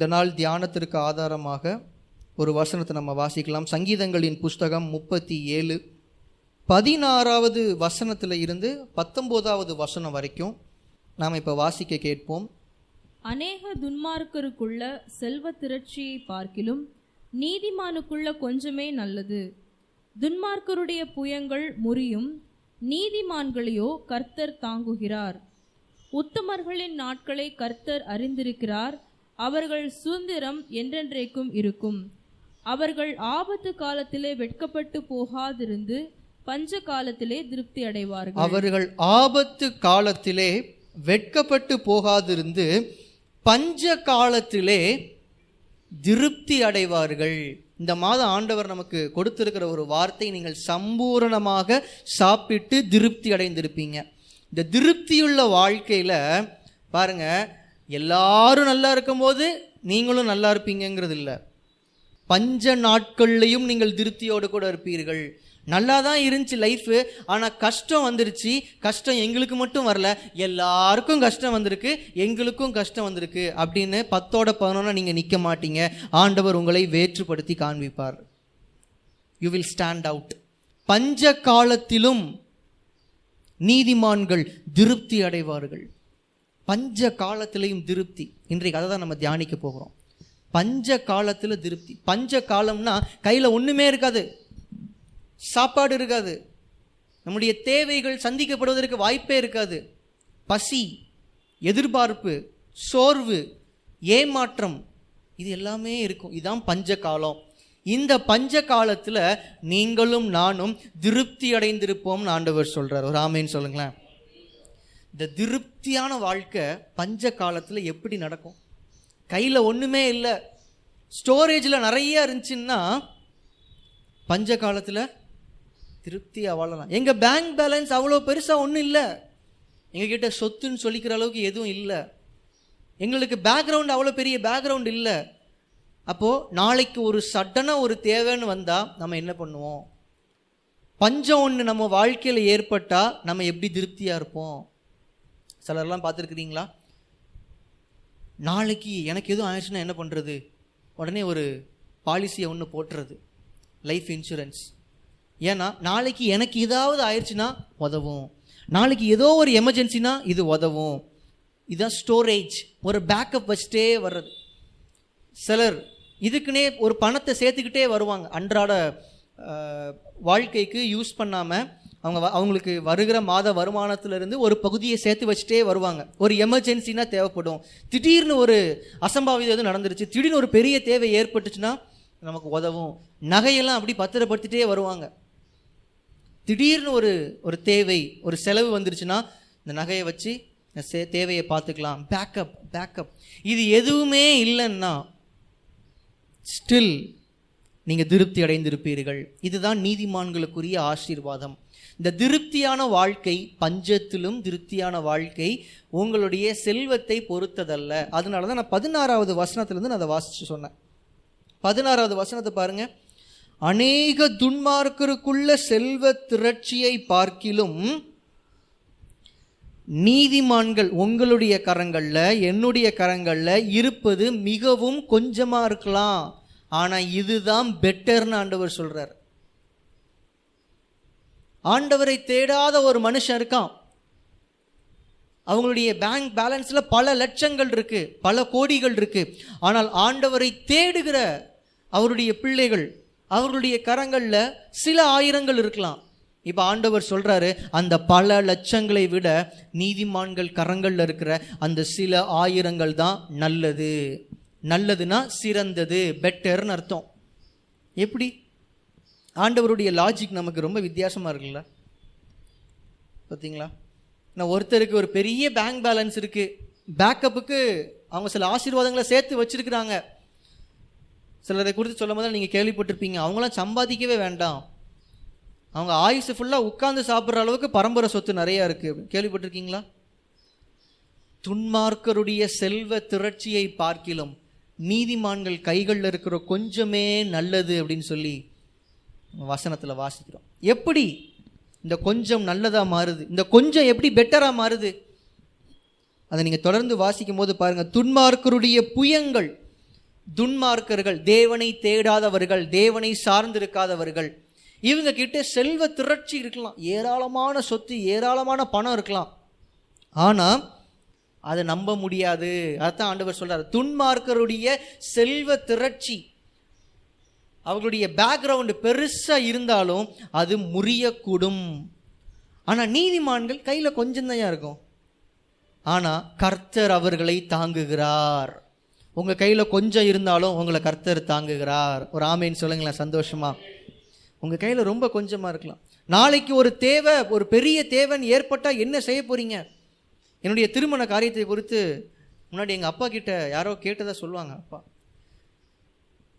இந்த நாள் தியானத்திற்கு ஆதாரமாக ஒரு வசனத்தை நம்ம வாசிக்கலாம். சங்கீதங்களின் புஸ்தகம் முப்பத்தி ஏழு. பதினாறாவது வசனத்தில் இருந்து பத்தொம்போதாவது வசனம் வரைக்கும் நாம் இப்போ வாசிக்க கேட்போம். அநேக துன்மார்க்கருக்குள்ள செல்வ திரட்சியை பார்க்கிலும் நீதிமானுக்குள்ள கொஞ்சமே நல்லது. துன்மார்க்கருடைய புயங்கள் முறியும் நீதிமான்களையோ கர்த்தர் தாங்குகிறார். உத்தமர்களின் நாட்களை கர்த்தர் அறிந்திருக்கிறார். அவர்கள் சுதந்திரம் என்றென்றைக்கும் இருக்கும். அவர்கள் ஆபத்து காலத்திலே வெட்கப்பட்டு போகாதிருந்து பஞ்ச காலத்திலே திருப்தி அடைவார்கள். அவர்கள் ஆபத்து காலத்திலே வெட்கப்பட்டு போகாதிருந்து பஞ்ச காலத்திலே திருப்தி அடைவார்கள். இந்த மாதம் ஆண்டவர் நமக்கு கொடுத்திருக்கிற ஒரு வார்த்தை நீங்கள் சம்பூரணமாக சாப்பிட்டு திருப்தி அடைந்திருப்பீங்க. இந்த திருப்தியுள்ள வாழ்க்கையில் பாருங்கள் எல்லாரும் நல்லா இருக்கும்போது நீங்களும் நல்லா இருப்பீங்கங்கிறது இல்லை பஞ்ச நாட்கள்லையும் நீங்கள் திருப்தியோடு கூட இருப்பீர்கள். நல்லா தான் இருந்துச்சு லைஃபு ஆனால் கஷ்டம் வந்துருச்சு. கஷ்டம் எங்களுக்கு மட்டும் வரல. எல்லாருக்கும் கஷ்டம் வந்திருக்கு. எங்களுக்கும் கஷ்டம் வந்திருக்கு அப்படின்னு பத்தோட பதினொன்னா நீங்கள் நிற்க மாட்டீங்க. ஆண்டவர் உங்களை வேற்றுப்படுத்தி காண்பிப்பார். யூ வில் ஸ்டாண்ட் அவுட் பஞ்ச காலத்திலும் நீதிமான்கள் திருப்தி அடைவார்கள். பஞ்ச காலத்திலையும் திருப்தி. இன்றைக்கு அதை தான் நம்ம தியானிக்க போகிறோம். பஞ்ச காலத்தில் திருப்தி. பஞ்ச காலம்னா கையில் ஒன்றுமே இருக்காது. சாப்பாடு இருக்காது. நம்முடைய தேவைகள் சந்திக்கப்படுவதற்கு வாய்ப்பே இருக்காது. பசி எதிர்பார்ப்பு சோர்வு ஏமாற்றம் இது எல்லாமே இருக்கும். இதுதான் பஞ்ச காலம் இந்த பஞ்ச காலத்தில் நீங்களும் நானும் திருப்தி அடைந்திருப்போம்னு ஆண்டவர் சொல்கிறார் ஒரு ஆமேன்னு சொல்லுங்களேன். இந்த திருப்தியான வாழ்க்கை பஞ்ச காலத்தில் எப்படி நடக்கும்? கையில் ஒன்றுமே இல்லை. ஸ்டோரேஜில் நிறைய இருந்துச்சுன்னா பஞ்ச காலத்தில் திருப்தியாக வாழலாம் எங்கள் பேங்க் பேலன்ஸ் அவ்வளோ பெருசாக ஒன்றும் இல்லை. எங்ககிட்ட சொத்துன்னு சொல்லிக்கிற அளவுக்கு எதுவும் இல்லை. எங்களுக்கு பேக்ரவுண்ட் அவ்வளோ பெரிய பேக்ரவுண்ட் இல்லை. அப்போது நாளைக்கு ஒரு சடனாக ஒரு தேவைன்னு வந்தால் நம்ம என்ன பண்ணுவோம்? பஞ்சம் ஒன்று நம்ம வாழ்க்கையில் ஏற்பட்டால் நம்ம எப்படி திருப்தியாக இருப்போம்? சிலர்லாம் பார்த்துருக்குறீங்களா? நாளைக்கு எனக்கு எதுவும் ஆயிடுச்சுன்னா என்ன பண்ணுறது உடனே ஒரு பாலிசியை ஒன்று போட்டுறது. லைஃப் இன்சூரன்ஸ் ஏன்னா நாளைக்கு எனக்கு ஏதாவது ஆயிடுச்சுன்னா உதவும். நாளைக்கு ஏதோ ஒரு எமர்ஜென்சினா இது உதவும். இதுதான் ஸ்டோரேஜ் ஒரு பேக்கப் வச்சுட்டே வர்றது. சிலர் இதுக்குன்னே ஒரு பணத்தை சேர்த்துக்கிட்டே வருவாங்க. அன்றாட வாழ்க்கைக்கு யூஸ் பண்ணாமல் அவங்க வ- அவங்களுக்கு வருகிற மாத வருமானத்திலிருந்து ஒரு பகுதியை சேர்த்து வச்சுட்டே வருவாங்க. ஒரு எமர்ஜென்சினா தேவைப்படும். திடீர்னு ஒரு அசம்பாவிதம் எதுவும் நடந்துருச்சு திடீர்னு ஒரு பெரிய தேவை ஏற்பட்டுச்சுன்னா நமக்கு உதவும். நகையெல்லாம் அப்படி பத்திரப்படுத்திட்டே வருவாங்க. திடீர்னு ஒரு ஒரு தேவை ஒரு செலவு வந்துருச்சுன்னா இந்த நகையை வச்சு சே- தேவையை பார்த்துக்கலாம். பேக்கப் பேக்கப் இது எதுவுமே இல்லைன்னா ஸ்டில் நீங்கள் திருப்தி அடைந்திருப்பீர்கள். இதுதான் நீதிமான்களுக்குரிய ஆசீர்வாதம். இந்த திருப்தியான வாழ்க்கை பஞ்சத்திலும் திருப்தியான வாழ்க்கை உங்களுடைய செல்வத்தை பொறுத்ததல்ல. அதனால தான் நான் பதினாறாவது வசனத்திலேருந்து நான் அதை வாசித்து சொன்னேன். பதினாறாவது வசனத்தை பாருங்கள் அநேக துன்மார்க்கருக்குள்ள செல்வ திரட்சியை பார்க்கிலும் நீதிமான்கள் உங்களுடைய கரங்களில் என்னுடைய கரங்களில் இருப்பது மிகவும் கொஞ்சமாக இருக்கலாம். ஆனால் இதுதான் பெட்டர்னு ஆண்டவர் சொல்கிறார் ஆண்டவரை தேடாத ஒரு மனுஷன் இருக்கான். அவங்களுடைய பேங்க் பேலன்ஸில் பல லட்சங்கள் இருக்குது பல கோடிகள் இருக்குது ஆனால் ஆண்டவரை தேடுகிற அவருடைய பிள்ளைகள் அவர்களுடைய கரங்களில் சில ஆயிரங்கள் இருக்கலாம். இப்போ ஆண்டவர் சொல்கிறாரு அந்த பல லட்சங்களை விட நீதிமான்கள் கரங்களில் இருக்கிற அந்த சில ஆயிரங்கள் தான் நல்லது. நல்லதுன்னா சிறந்தது பெட்டர்னு அர்த்தம். எப்படி? ஆண்டவருடைய லாஜிக் நமக்கு ரொம்ப வித்தியாசமாக இருக்குல்ல? பார்த்தீங்களா நான் ஒருத்தருக்கு ஒரு பெரிய பேங்க் பேலன்ஸ் இருக்குது பேக்கப்புக்கு அவங்க சில ஆசீர்வாதங்களை சேர்த்து வச்சிருக்கிறாங்க. சிலரை குறித்து சொல்லும் போது நீங்கள் கேள்விப்பட்டிருப்பீங்க. அவங்களாம் சம்பாதிக்கவே வேண்டாம். அவங்க ஆயுசு ஃபுல்லாக உட்காந்து சாப்பிட்ற அளவுக்கு பரம்பரை சொத்து நிறையா இருக்குது கேள்விப்பட்டிருக்கீங்களா? துன்மார்க்கருடைய செல்வ திரட்சியை பார்க்கிலும் நீதிமான்கள் கைகளில் இருக்கிற கொஞ்சமே நல்லது அப்படின்னு சொல்லி வசனத்தில் வாசிக்கிறோம். எப்படி இந்த கொஞ்சம் நல்லதாக மாறுது? இந்த கொஞ்சம் எப்படி பெட்டராக மாறுது? அதை நீங்கள் தொடர்ந்து வாசிக்கும் போது பாருங்கள் துன்மார்க்கருடைய புயங்கள் துன்மார்க்கர்கள் தேவனை தேடாதவர்கள் தேவனை சார்ந்திருக்காதவர்கள் இவங்க கிட்ட செல்வ திரட்சி இருக்கலாம். ஏராளமான சொத்து ஏராளமான பணம் இருக்கலாம். ஆனால் அதை நம்ப முடியாது. அதான் ஆண்டவர் சொல்கிறார் துன்மார்க்கருடைய செல்வ திரட்சி அவர்களுடைய பேக்ரவுண்டு பெருசாக இருந்தாலும் அது முறியக்கூடும். ஆனால் நீதிமான்கள் கையில் கொஞ்சம் இருக்கும். ஆனால் கர்த்தர் அவர்களை தாங்குகிறார். உங்கள் கையில் கொஞ்சம் இருந்தாலும் உங்களை கர்த்தர் தாங்குகிறார். ஒரு ஆமைன்னு சொல்லுங்களேன் சந்தோஷமா? உங்கள் கையில் ரொம்ப கொஞ்சமாக இருக்கலாம். நாளைக்கு ஒரு தேவை ஒரு பெரிய தேவன் ஏற்பட்டால் என்ன செய்ய போகிறீங்க என்னுடைய திருமண காரியத்தை குறித்து முன்னாடி எங்கள் அப்பா கிட்ட யாரோ கேட்டதாக சொல்லுவாங்க அப்பா.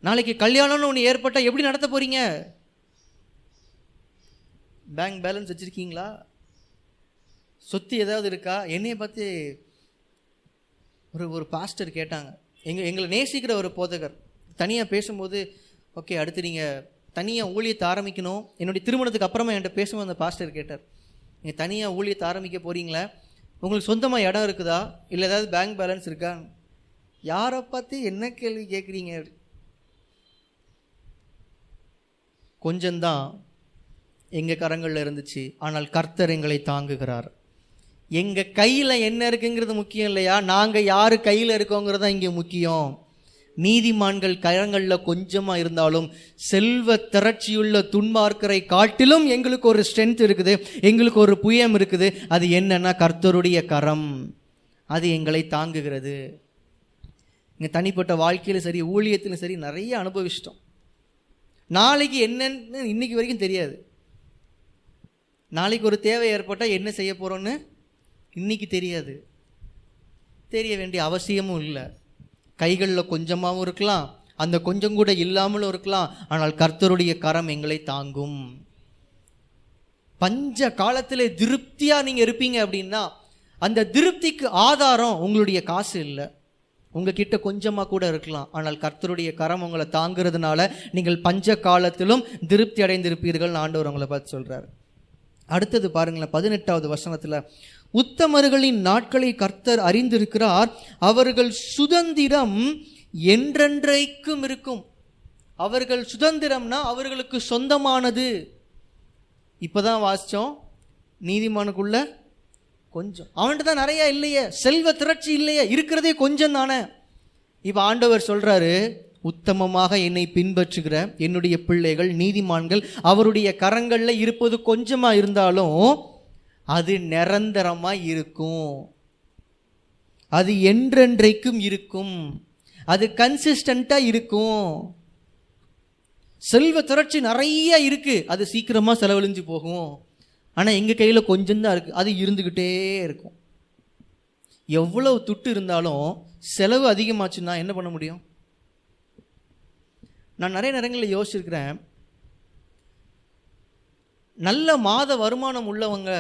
நாளைக்கு கல்யாணம்னு ஒன்று ஏற்பட்டால் எப்படி நடத்த போகிறீங்க பேங்க் பேலன்ஸ் வச்சுருக்கீங்களா? சொத்து ஏதாவது இருக்கா? என்னையை பார்த்து ஒரு ஒரு பாஸ்டர் கேட்டாங்க. எங்கள் எங்களை நேசிக்கிற ஒரு போதகர். தனியாக பேசும்போது ஓகே அடுத்து நீங்கள் தனியாக ஊழியத்தை ஆரம்பிக்கணும். என்னுடைய திருமணத்துக்கு அப்புறமா என்கிட்ட பேசும்போது அந்த பாஸ்டர் கேட்டார். நீங்கள் தனியாக ஊழியத்தை ஆரம்பிக்க போகிறீங்களே உங்களுக்கு சொந்தமாக இடம் இருக்குதா? இல்லை ஏதாவது பேங்க் பேலன்ஸ் இருக்கா? யாரை பார்த்து என்ன கேள்வி கேட்குறீங்க? கொஞ்சம்தான் எங்கள் கரங்களில் இருந்துச்சு. ஆனால் கர்த்தர் எங்களை தாங்குகிறார். எங்கள் கையில் என்ன இருக்குங்கிறது முக்கியம் இல்லையா? நாங்கள் யார் கையில் இருக்கோங்கிறது தான் இங்கே முக்கியம். நீதிமான்கள் கரங்களில் கொஞ்சமாக இருந்தாலும் செல்வ திரட்சியுள்ள துன்மார்க்கரை காட்டிலும் எங்களுக்கு ஒரு ஸ்ட்ரென்த் இருக்குது. எங்களுக்கு ஒரு புயம் இருக்குது. அது என்னன்னா கர்த்தருடைய கரம். அது எங்களை தாங்குகிறது. இங்கே தனிப்பட்ட வாழ்க்கையிலும் சரி ஊழியத்திலும் சரி நிறைய அனுபவிச்சிட்டோம். நாளைக்கு என்னன்னு இன்னைக்கு வரைக்கும் தெரியாது. நாளைக்கு ஒரு தேவை ஏற்பட்டால் என்ன செய்ய போகிறோன்னு இன்னைக்கு தெரியாது. தெரிய வேண்டிய அவசியமும் இல்லை. கைகளில் கொஞ்சமாகவும் இருக்கலாம் அந்த கொஞ்சம் கூட இல்லாமலும் இருக்கலாம் ஆனால் கர்த்தருடைய கரம் எங்களை தாங்கும். பஞ்ச காலத்தில் திருப்தியாக நீங்கள் இருப்பீங்க அப்படின்னா அந்த திருப்திக்கு ஆதாரம் உங்களுடைய காசு இல்லை. உங்ககிட்ட கொஞ்சமாக கூட இருக்கலாம். ஆனால் கர்த்தருடைய கரம் உங்களை தாங்கிறதுனால நீங்கள் பஞ்ச காலத்திலும் திருப்தி அடைந்திருப்பீர்கள் ஆண்டவர் உங்களை பார்த்து சொல்கிறார் அடுத்தது பாருங்களேன் பதினெட்டாவது வசனத்தில் உத்தமர்களின் நாட்களை கர்த்தர் அறிந்திருக்கிறார். அவர்கள் சுதந்திரம் என்றென்றைக்கும் இருக்கும். அவர்கள் சுதந்திரம்னா அவர்களுக்கு சொந்தமானது. இப்பதான் வாசித்தோம் நீதிமானுக்குள்ள கொஞ்சம். அவன்கிட்ட தான் நிறையா இல்லையே. செல்வ திரட்சி இல்லையே. இருக்கிறதே கொஞ்சம் தானே. இப்போ ஆண்டவர் சொல்கிறாரு உத்தமமாக என்னை பின்பற்றுகிற என்னுடைய பிள்ளைகள் நீதிமான்கள் அவருடைய கரங்களில் இருப்பது கொஞ்சமாக இருந்தாலும் அது நிரந்தரமாக இருக்கும். அது என்றென்றைக்கும் இருக்கும். அது கன்சிஸ்டண்ட்டாக இருக்கும். செல்வ திரட்சி நிறைய இருக்குது அது சீக்கிரமாக செலவழிஞ்சு போகும். ஆனால் எங்கள் கையில் கொஞ்சம்தான் இருக்குது அது இருந்துக்கிட்டே இருக்கும். எவ்வளவு துட்டு இருந்தாலும் செலவு அதிகமாச்சுன்னா என்ன பண்ண முடியும்? நான் நிறைய நேரங்களில் யோசிச்சிருக்கிறேன். நல்ல மாத வருமானம் உள்ளவங்க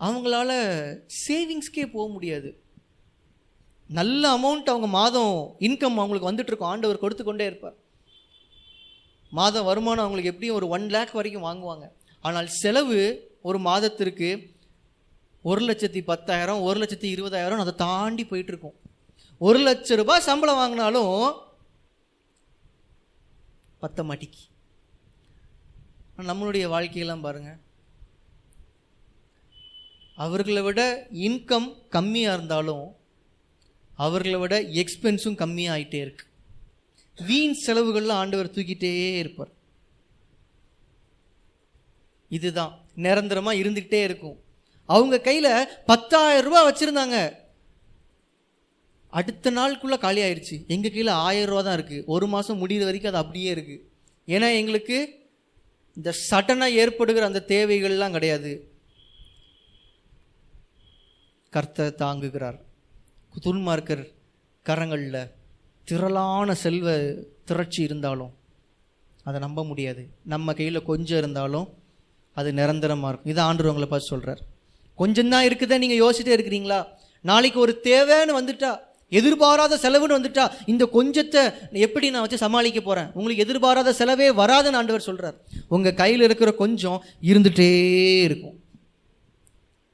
அவங்களால சேவிங்ஸ்க்கே போக முடியாது. நல்ல அமௌண்ட் அவங்க மாதம் இன்கம் அவங்களுக்கு வந்துட்டு இருக்கும். ஆண்டவர் கொடுத்து கொண்டே இருப்பார். மாத வருமானம் அவங்களுக்கு எப்படியும் ஒரு ஒன் லேக் வரைக்கும் வாங்குவாங்க. ஆனால் செலவு ஒரு மாதத்திற்கு ஒரு லட்சத்தி பத்தாயிரம் ஒரு லட்சத்தி இருபதாயிரம் அதை தாண்டி போயிட்டுருக்கும் ஒரு லட்ச ரூபாய் சம்பளம் வாங்கினாலும் பத்த மாட்டிக்கு. நம்மளுடைய வாழ்க்கையெல்லாம் பாருங்கள் அவர்களை விட இன்கம் கம்மியாக இருந்தாலும் அவர்களை விட எக்ஸ்பென்ஸும் கம்மியாயிட்டே இருக்குது வீண் செலவுகள்லாம் ஆண்டவர் தூக்கிட்டே இருப்பார். இதுதான். நிரந்தரமாக இருந்துகிட்டே இருக்கும். அவங்க கையில் பத்தாயிரம் ரூபாய் வச்சுருந்தாங்க. அடுத்த நாளுக்குள்ளே காலி ஆயிடுச்சு எங்கள் கையில் ஆயிரம் ரூபா தான் இருக்குது ஒரு மாதம் முடிகிற வரைக்கும் அது அப்படியே இருக்குது ஏன்னா எங்களுக்கு இந்த சடனாக ஏற்படுகிற அந்த தேவைகள்லாம் கிடையாது. கர்த்தர் தாங்குகிறார். துன்மார்க்கர் கரங்களில் திரளான செல்வ திரட்சி இருந்தாலும் அதை நம்ப முடியாது. நம்ம கையில் கொஞ்சம் இருந்தாலும் அது நிரந்தரமாக இருக்கும். இதை ஆண்டுவங்களை பார்த்து சொல்கிறார் கொஞ்சம்தான் இருக்குதா நீங்கள் யோசிச்சிட்டே இருக்கிறீங்களா? நாளைக்கு ஒரு தேவைன்னு வந்துட்டா எதிர்பாராத செலவுன்னு வந்துட்டா இந்த கொஞ்சத்தை எப்படி நான் வச்சு சமாளிக்க போகிறேன் உங்களுக்கு எதிர்பாராத செலவே வராதுன்னு ஆண்டவர் சொல்கிறார் உங்கள் கையில் இருக்கிற கொஞ்சம் இருந்துகிட்டே இருக்கும்.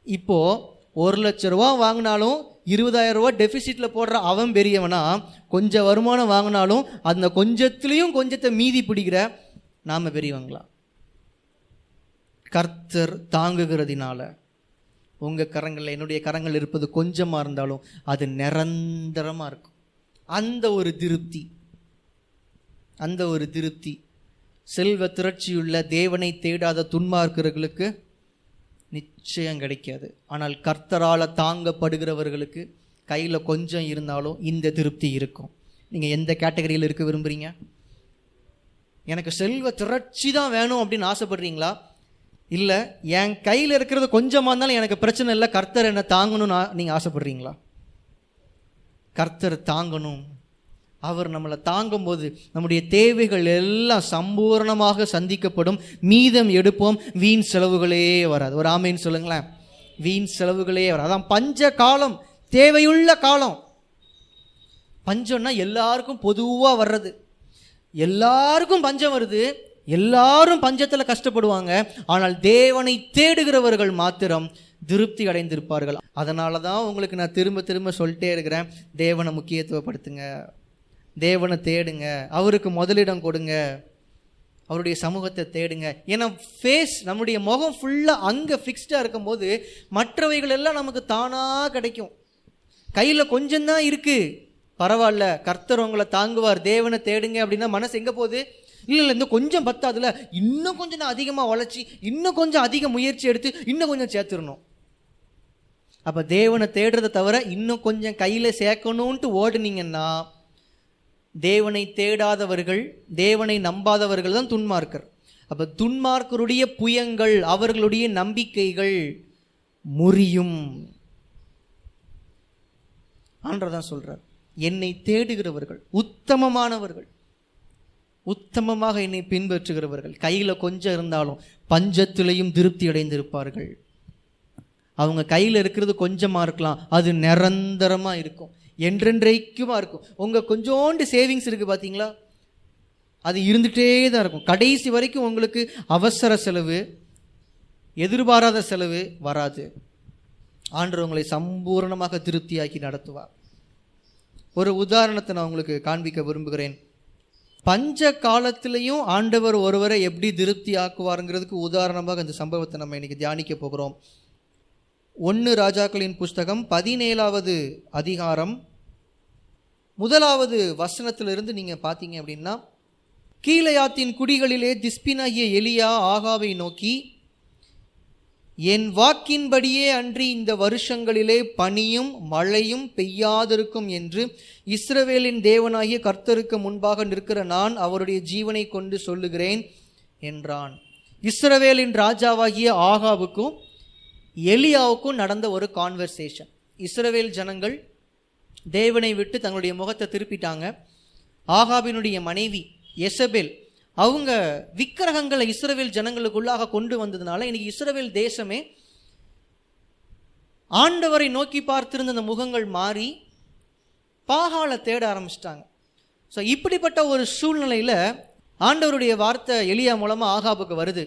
இப்போது ஒரு லட்ச ரூபா வாங்கினாலும் இருபதாயிரம் ரூபா டெபிசிட்டில் போடுற அவன் பெரியவனா கொஞ்சம் வருமானம் வாங்கினாலும் அந்த கொஞ்சத்துலேயும் கொஞ்சத்தை மீதி பிடிக்கிற நாம் பெரியவங்களா? கர்த்தர் தாங்குகிறதுனால உங்கள் கரங்களில் என்னுடைய கரங்கள் இருப்பது கொஞ்சமாக இருந்தாலும் அது நிரந்தரமாக இருக்கும். அந்த ஒரு திருப்தி அந்த ஒரு திருப்தி. செல்வ திரட்சியுள்ள தேவனை தேடாத துன்மார்க்கிறவர்களுக்கு நிச்சயம் கிடைக்காது. ஆனால் கர்த்தரால் தாங்கப்படுகிறவர்களுக்கு கையில் கொஞ்சம் இருந்தாலும் இந்த திருப்தி இருக்கும். நீங்கள் எந்த கேட்டகரியில் இருக்க விரும்புகிறீங்க எனக்கு செல்வ திரட்சி தான் வேணும் அப்படின்னு ஆசைப்படுறீங்களா? இல்லை என் கையில் இருக்கிறது கொஞ்சமாக இருந்தாலும் எனக்கு பிரச்சனை இல்லை கர்த்தர் என்ன தாங்கணும்னு நீங்கள் ஆசைப்படுறீங்களா? கர்த்தர் தாங்கணும். அவர் நம்மளை தாங்கும்போது நம்முடைய தேவைகள் எல்லாம் சம்பூர்ணமாக சந்திக்கப்படும். மீதம் எடுப்போம். வீண் செலவுகளே வராது. ஒரு ஆமைன்னு சொல்லுங்களேன். வீண் செலவுகளே வராது. அதான் பஞ்ச காலம். தேவையுள்ள காலம். பஞ்சம்னா எல்லாருக்கும் பொதுவாக வர்றது. எல்லாருக்கும் பஞ்சம் வருது. எல்லாரும் பஞ்சத்தில் கஷ்டப்படுவாங்க. ஆனால் தேவனை தேடுகிறவர்கள் மாத்திரம் திருப்தி அடைந்திருப்பார்கள். அதனால தான் உங்களுக்கு நான் திரும்ப திரும்ப சொல்லிட்டே இருக்கிறேன். தேவனை முக்கியத்துவப்படுத்துங்க. தேவனை தேடுங்க. அவருக்கு முதலிடம் கொடுங்க. அவருடைய சமூகத்தை தேடுங்க. ஏன்னா ஃபேஸ் நம்முடைய முகம் ஃபுல்லாக அங்கே ஃபிக்ஸ்டாக இருக்கும்போது மற்றவைகள் எல்லாம் நமக்கு தானாக கிடைக்கும். கையில் கொஞ்சம்தான் இருக்குது பரவாயில்ல கர்த்தர் உங்களை தாங்குவார். தேவனை தேடுங்க அப்படின்னா மனசு எங்கே போகுது? இல்லை இல்லை இந்த கொஞ்சம் பத்தாதுல இன்னும் கொஞ்சம் நான் அதிகமாக வளர்ச்சி இன்னும் கொஞ்சம் அதிக முயற்சி எடுத்து இன்னும் கொஞ்சம் சேர்த்துடணும். அப்போ தேவனை தேடுறதை தவிர இன்னும் கொஞ்சம் கையில் சேர்க்கணுன்ட்டு ஓடுனீங்கன்னா தேவனை தேடாதவர்கள் தேவனை நம்பாதவர்கள் தான் துன்மார்க்கர். அப்போ துன்மார்க்கருடைய புயங்கள் அவர்களுடைய நம்பிக்கைகள் முறியும். தான் சொல்கிறார் என்னை தேடுகிறவர்கள் உத்தமமானவர்கள் உத்தமமாக என்னை பின்பற்றுகிறவர்கள் கையில் கொஞ்சம் இருந்தாலும் பஞ்சத்திலையும் திருப்தி அடைந்திருப்பார்கள். அவங்க கையில் இருக்கிறது கொஞ்சமாக இருக்கலாம் அது நிரந்தரமாக இருக்கும். என்றென்றைக்குமா இருக்கும். உங்கள் கொஞ்சோண்டு சேவிங்ஸ் இருக்குது பார்த்தீங்களா அது இருந்துகிட்டே தான் இருக்கும். கடைசி வரைக்கும் உங்களுக்கு அவசர செலவு எதிர்பாராத செலவு வராது. ஆண்டு உங்களை சம்பூர்ணமாக திருப்தியாக்கி நடத்துவார். ஒரு உதாரணத்தை நான் உங்களுக்கு காண்பிக்க விரும்புகிறேன். பஞ்ச காலத்திலையும் ஆண்டவர் ஒருவரை எப்படி திருப்தி ஆக்குவாருங்கிறதுக்கு உதாரணமாக இந்த சம்பவத்தை நம்ம இன்னைக்கு தியானிக்க போகிறோம். ஒன்று ராஜாக்களின் புஸ்தகம் பதினேழாவது அதிகாரம். முதலாவது வசனத்திலிருந்து நீங்கள் பார்த்தீங்க அப்படின்னா கீழையாத்தின் குடிகளிலே திஸ்பினாகிய எலியா ஆகாவை நோக்கி என் வாக்கின்படியே அன்றி இந்த வருஷங்களிலே பனியும் மழையும் பெய்யாதிருக்கும் என்று இஸ்ரவேலின் தேவனாகிய கர்த்தருக்கு முன்பாக நிற்கிற நான் அவருடைய ஜீவனை கொண்டு சொல்லுகிறேன் என்றான். இஸ்ரவேலின் ராஜாவாகிய ஆகாவுக்கும் எலியாவுக்கும் நடந்த ஒரு கான்வர்சேஷன் இஸ்ரவேல் ஜனங்கள் தேவனை விட்டு தங்களுடைய முகத்தை திருப்பிட்டாங்க. ஆகாபினுடைய மனைவி எசபேல் அவங்க விக்கிரகங்களை இஸ்ரவேல் ஜனங்களுக்குள்ளாக கொண்டு வந்ததுனால இன்னைக்கு இஸ்ரவேல் தேசமே ஆண்டவரை நோக்கி பார்த்திருந்த அந்த முகங்கள் மாறி பாகாலை தேட ஆரம்பிச்சிட்டாங்க. ஸோ இப்படிப்பட்ட ஒரு சூழ்நிலையில் ஆண்டவருடைய வார்த்தை எலியா மூலமாக ஆகாபுக்கு வருது.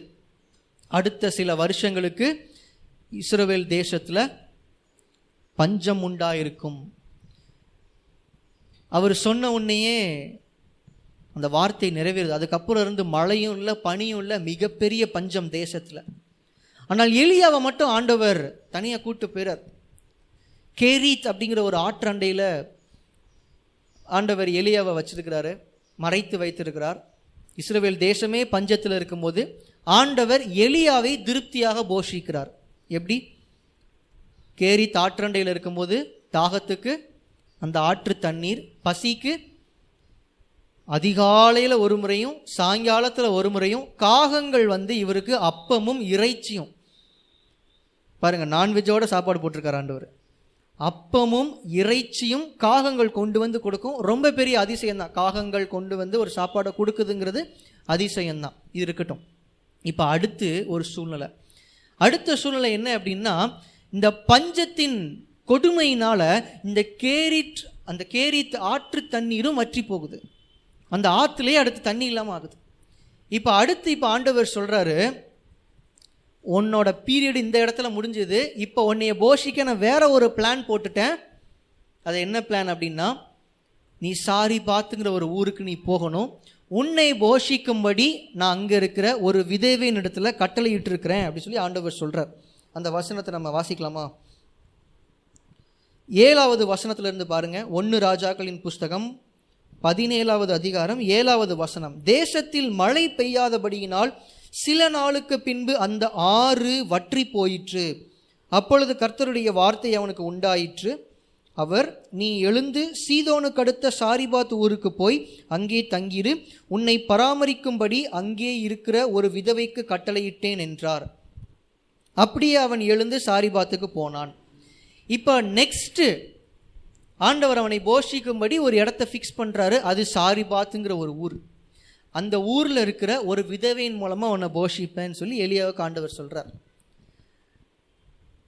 அடுத்த சில வருஷங்களுக்கு இஸ்ரவேல் தேசத்தில் பஞ்சம் உண்டாயிருக்கும். அவர் சொன்ன உடனேயே அந்த வார்த்தை நிறைவேறுது. அதுக்கப்புறம் இருந்து மழையும் இல்லை பனியும் இல்லை மிகப்பெரிய பஞ்சம் தேசத்தில். ஆனால் எலியாவை மட்டும் ஆண்டவர் தனியாக கூட்டு போயிறார். கேரீத் அப்படிங்கிற ஒரு ஆற்றண்டையில் ஆண்டவர் எலியாவை வச்சிருக்கிறாரு. மறைத்து வைத்திருக்கிறார். இஸ்ரவேல் தேசமே பஞ்சத்தில் இருக்கும்போது ஆண்டவர் எலியாவை திருப்தியாக போஷிக்கிறார். எப்படி? கேரி தாற்றண்டையில் இருக்கும்போது தாகத்துக்கு அந்த ஆற்று தண்ணீர் பசிக்கு அதிகாலையில் ஒரு முறையும் சாயங்காலத்தில் ஒரு முறையும் காகங்கள் வந்து இவருக்கு அப்பமும் இறைச்சியும். பாருங்கள் நான்வெஜ்ஜோட சாப்பாடு போட்டிருக்காரு ஆண்டவர். அப்பமும் இறைச்சியும் காகங்கள் கொண்டு வந்து கொடுக்கும். ரொம்ப பெரிய அதிசயம் தான் காகங்கள் கொண்டு வந்து ஒரு சாப்பாடை கொடுக்குதுங்கிறது அதிசயம் தான் இது இருக்கட்டும். இப்போ அடுத்து ஒரு சூழ்நிலை. அடுத்த சூழ்நிலை என்ன அப்படின்னா இந்த பஞ்சத்தின் கொடுமையினால இந்த கேரிட் அந்த கேரித் ஆற்று தண்ணீரும் வற்றி போகுது. அந்த ஆற்றுலேயே அடுத்து தண்ணி இல்லாமல் ஆகுது. இப்போ அடுத்து இப்போ ஆண்டவர் சொல்கிறாரு உன்னோட பீரியட் இந்த இடத்துல முடிஞ்சது இப்போ உன்னைய போஷிக்க நான் வேற ஒரு பிளான் போட்டுட்டேன். அது என்ன பிளான் அப்படின்னா நீ சாரி பாத்துங்கிற ஒரு ஊருக்கு நீ போகணும். உன்னை போஷிக்கும்படி நான் அங்கே இருக்கிற ஒரு விதவையின் இடத்துல கட்டளையிட்டு இருக்கிறேன் அப்படின்னு சொல்லி ஆண்டவர் சொல்கிறார் அந்த வசனத்தை நம்ம வாசிக்கலாமா? ஏழாவது வசனத்திலிருந்து பாருங்கள் ஒன்று ராஜாக்களின் புஸ்தகம் பதினேழாவது அதிகாரம் ஏழாவது வசனம். தேசத்தில் மழை பெய்யாதபடியினால் சில நாளுக்கு பின்பு அந்த ஆறு வற்றி போயிற்று. அப்பொழுது கர்த்தருடைய வார்த்தை அவனுக்கு உண்டாயிற்று. அவர் நீ எழுந்து சீதோனுக்கு அடுத்த சாரிபாத் ஊருக்கு போய் அங்கே தங்கிரு. உன்னை பராமரிக்கும்படி அங்கே இருக்கிற ஒரு விதவைக்கு கட்டளையிட்டேன் என்றார். அப்படியே அவன் எழுந்து சாரிபாத்துக்கு போனான். இப்போ நெக்ஸ்ட்டு ஆண்டவர் அவனை போஷிக்கும்படி ஒரு இடத்த ஃபிக்ஸ் பண்ணுறாரு அது சாரிபாத்துங்கிற ஒரு ஊர். அந்த ஊரில் இருக்கிற ஒரு விதவையின் மூலமாக அவனை போஷிப்பேன்னு சொல்லி எளியாவுக்கு ஆண்டவர் சொல்கிறார்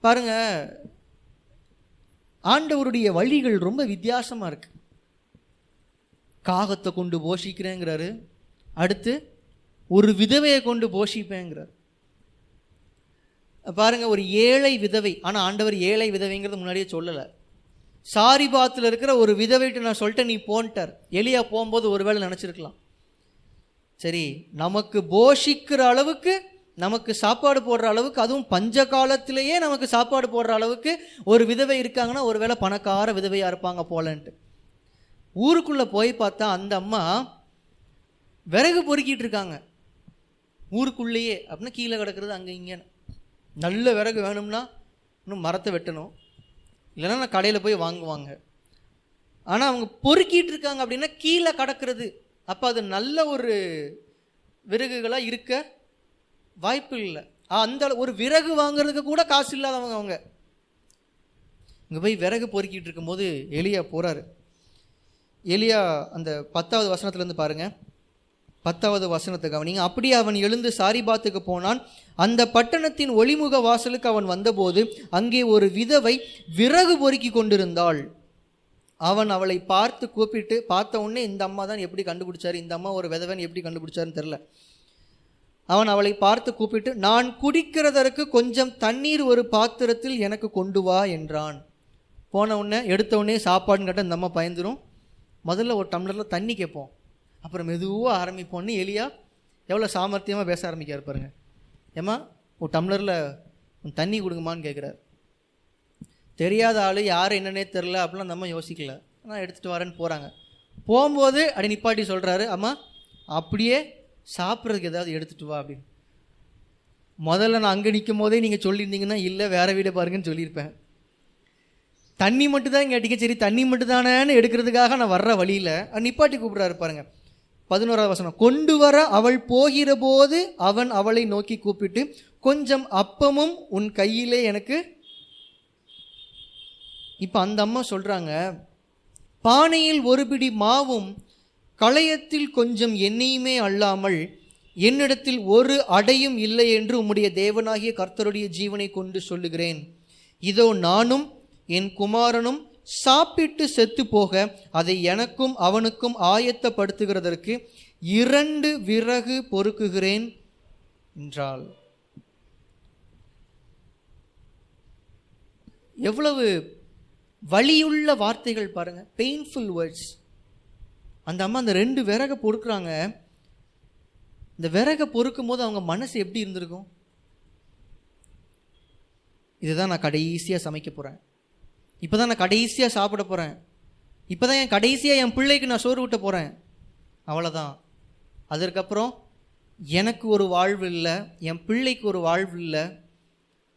பாருங்க ஆண்டவருடைய வழிகள் ரொம்ப வித்தியாசமா இருக்கு. காகத்தை கொண்டு போஷிக்கிறேங்கிறாரு. அடுத்து ஒரு விதவையை கொண்டு போஷிப்பேங்கிறார். பாருங்க ஒரு ஏழை விதவை. ஆனால் ஆண்டவர் ஏழை விதவைங்கிறது முன்னாடியே சொல்லலை. சாரிபாத்தில் இருக்கிற ஒரு விதவைட்டு நான் சொல்லிட்டேன் நீ போன்ட்டார். எளியா போகும்போது ஒருவேளை நினச்சிருக்கலாம். சரி நமக்கு போஷிக்கிற அளவுக்கு நமக்கு சாப்பாடு போடுற அளவுக்கு அதுவும் பஞ்ச காலத்திலேயே நமக்கு சாப்பாடு போடுற அளவுக்கு ஒரு விதவை இருக்காங்கன்னா ஒருவேளை பணக்கார விதவையாக இருப்பாங்க போலன்ட்டு. ஊருக்குள்ளே போய் பார்த்தா அந்த அம்மா விறகு பொறுக்கிட்டு இருக்காங்க. ஊருக்குள்ளேயே. அப்படின்னா கீழே கிடக்கிறது அங்கே இங்கேன்னு. நல்ல விறகு வேணும்னா இன்னும் மரத்தை வெட்டணும். இல்லைன்னா நான் கடையில் போய் வாங்குவாங்க. ஆனால் அவங்க பொறுக்கிட்டு இருக்காங்க அப்படின்னா கீழே கடக்கிறது. அப்போ அது நல்ல ஒரு விறகுகளாக இருக்க வாய்ப்பு இல்லை. அந்த அளவு- ஒரு விறகு வாங்குறதுக்கு கூட காசு இல்லாதவங்க அவங்க. இங்கே போய் விறகு பொறுக்கிட்டு இருக்கும்போது எலியா போகிறாரு எலியா அந்த பத்தாவது வசனத்துலேருந்து பாருங்கள் பத்தாவது வசனத்தை கவனிங்க. அப்படியே அவன் எழுந்து சாரிபாத்துக்கு போனான். அந்த பட்டணத்தின் ஒளிமுக வாசலுக்கு அவன் வந்தபோது அங்கே ஒரு விதவை விறகு பொறுக்கி கொண்டிருந்தாள். அவன் அவளை பார்த்து கூப்பிட்டு பார்த்த உடனே இந்த அம்மா தான் எப்படி கண்டுபிடிச்சாரு? இந்த அம்மா ஒரு விதவன் எப்படி கண்டுபிடிச்சாருன்னு தெரில அவன் அவளை பார்த்து கூப்பிட்டு நான் குடிக்கிறதற்கு கொஞ்சம் தண்ணீர் ஒரு பாத்திரத்தில் எனக்கு கொண்டு வா என்றான். போன உடனே எடுத்த உடனே சாப்பாடுன்னு கேட்டால் இந்த அம்மா பயந்துரும். முதல்ல ஒரு டம்ளரில் தண்ணி கேட்போம். அப்புறம் மெதுவாக ஆரம்பிப்போன்னு எலியா எவ்வளோ சாமர்த்தியமாக பேச ஆரம்பிக்காரு பாருங்க. ஏம்மா ஒரு டம்ளரில் தண்ணி கொடுங்கம்மான்னு கேட்குறாரு. தெரியாத ஆள் யார் என்னன்னே தெரில அப்படிலாம் நம்ம யோசிக்கல. நான் எடுத்துகிட்டு வரேன்னு போகிறாங்க போகும்போது அப்படி நிப்பாட்டி சொல்கிறாரு அம்மா அப்படியே சாப்பிட்றதுக்கு ஏதாவது எடுத்துட்டு வா அப்படின்னு. முதல்ல நான் அங்கே நிற்கும் போதே நீங்கள் சொல்லியிருந்தீங்கன்னா இல்லை வேற வீடை பாருங்கன்னு சொல்லியிருப்பேன். தண்ணி மட்டும் தான் கேட்டீங்க சரி தண்ணி மட்டும் தானேன்னு எடுக்கிறதுக்காக நான் வர்ற வழியில் நிப்பாட்டி கூப்பிட்றாரு பாருங்க. பதினோராவது வசனம் கொண்டு வர அவள் போகிற போது அவன் அவளை நோக்கி கூப்பிட்டு கொஞ்சம் அப்பமும் உன் கையிலே எனக்கு இப்போ அந்த அம்மா சொல்கிறாங்க பானையில் ஒரு பிடி மாவும் களையத்தில் கொஞ்சம் எண்ணெயுமே அல்லாமல் என்னிடத்தில் ஒரு அடையும் இல்லை என்று உம்முடைய தேவனாகிய கர்த்தருடைய ஜீவனை கொண்டு சொல்லுகிறேன். இதோ நானும் என் குமாரனும் சாப்பிட்டு செத்து போக அதை எனக்கும் அவனுக்கும் ஆயத்தப்படுத்துகிறதற்கு இரண்டு விறகு பொறுக்குகிறேன் என்றாள். எவ்வளவு வலியுள்ள வார்த்தைகள் பாருங்க பெயின்ஃபுல் வேர்ட்ஸ் அந்த அம்மா அந்த ரெண்டு விறகை பொறுக்குறாங்க. இந்த விறகை பொறுக்கும் போது அவங்க மனசு எப்படி இருந்திருக்கும்? இதுதான் நான் கடைசியாக சமைக்க போகிறேன் இப்போ தான் நான் கடைசியாக சாப்பிட போகிறேன் இப்போ தான் என் கடைசியாக என் பிள்ளைக்கு நான் சோறு ஊட்ட போகிறேன் அவ்வளோதான் அதற்கப்புறம் எனக்கு ஒரு வாழ்வு இல்லை என் பிள்ளைக்கு ஒரு வாழ்வு இல்லை.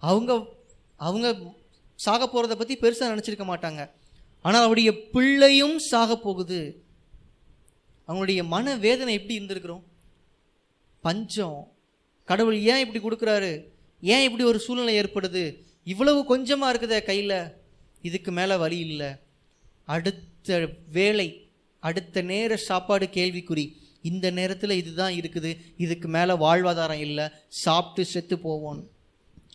அவங்க அவங்க சாக போகிறத பற்றி பெருசாக நினச்சிருக்க மாட்டாங்க. ஆனால் அவருடைய பிள்ளையும் சாக போகுது. அவங்களுடைய மன வேதனை எப்படி இருந்திருக்கிறோம்? பஞ்சம். கடவுள் ஏன் இப்படி கொடுக்குறாரு? ஏன் இப்படி ஒரு சூழ்நிலை ஏற்படுது? இவ்வளவு கொஞ்சமாக இருக்குதே கையில். இதுக்கு மேலே வழி இல்லை. அடுத்த வேலை அடுத்த நேர சாப்பாடு கேள்விக்குறி. இந்த நேரத்தில் இதுதான் இருக்குது. இதுக்கு மேலே வாழ்வாதாரம் இல்லை. சாப்பிட்டு செத்து போவோம்.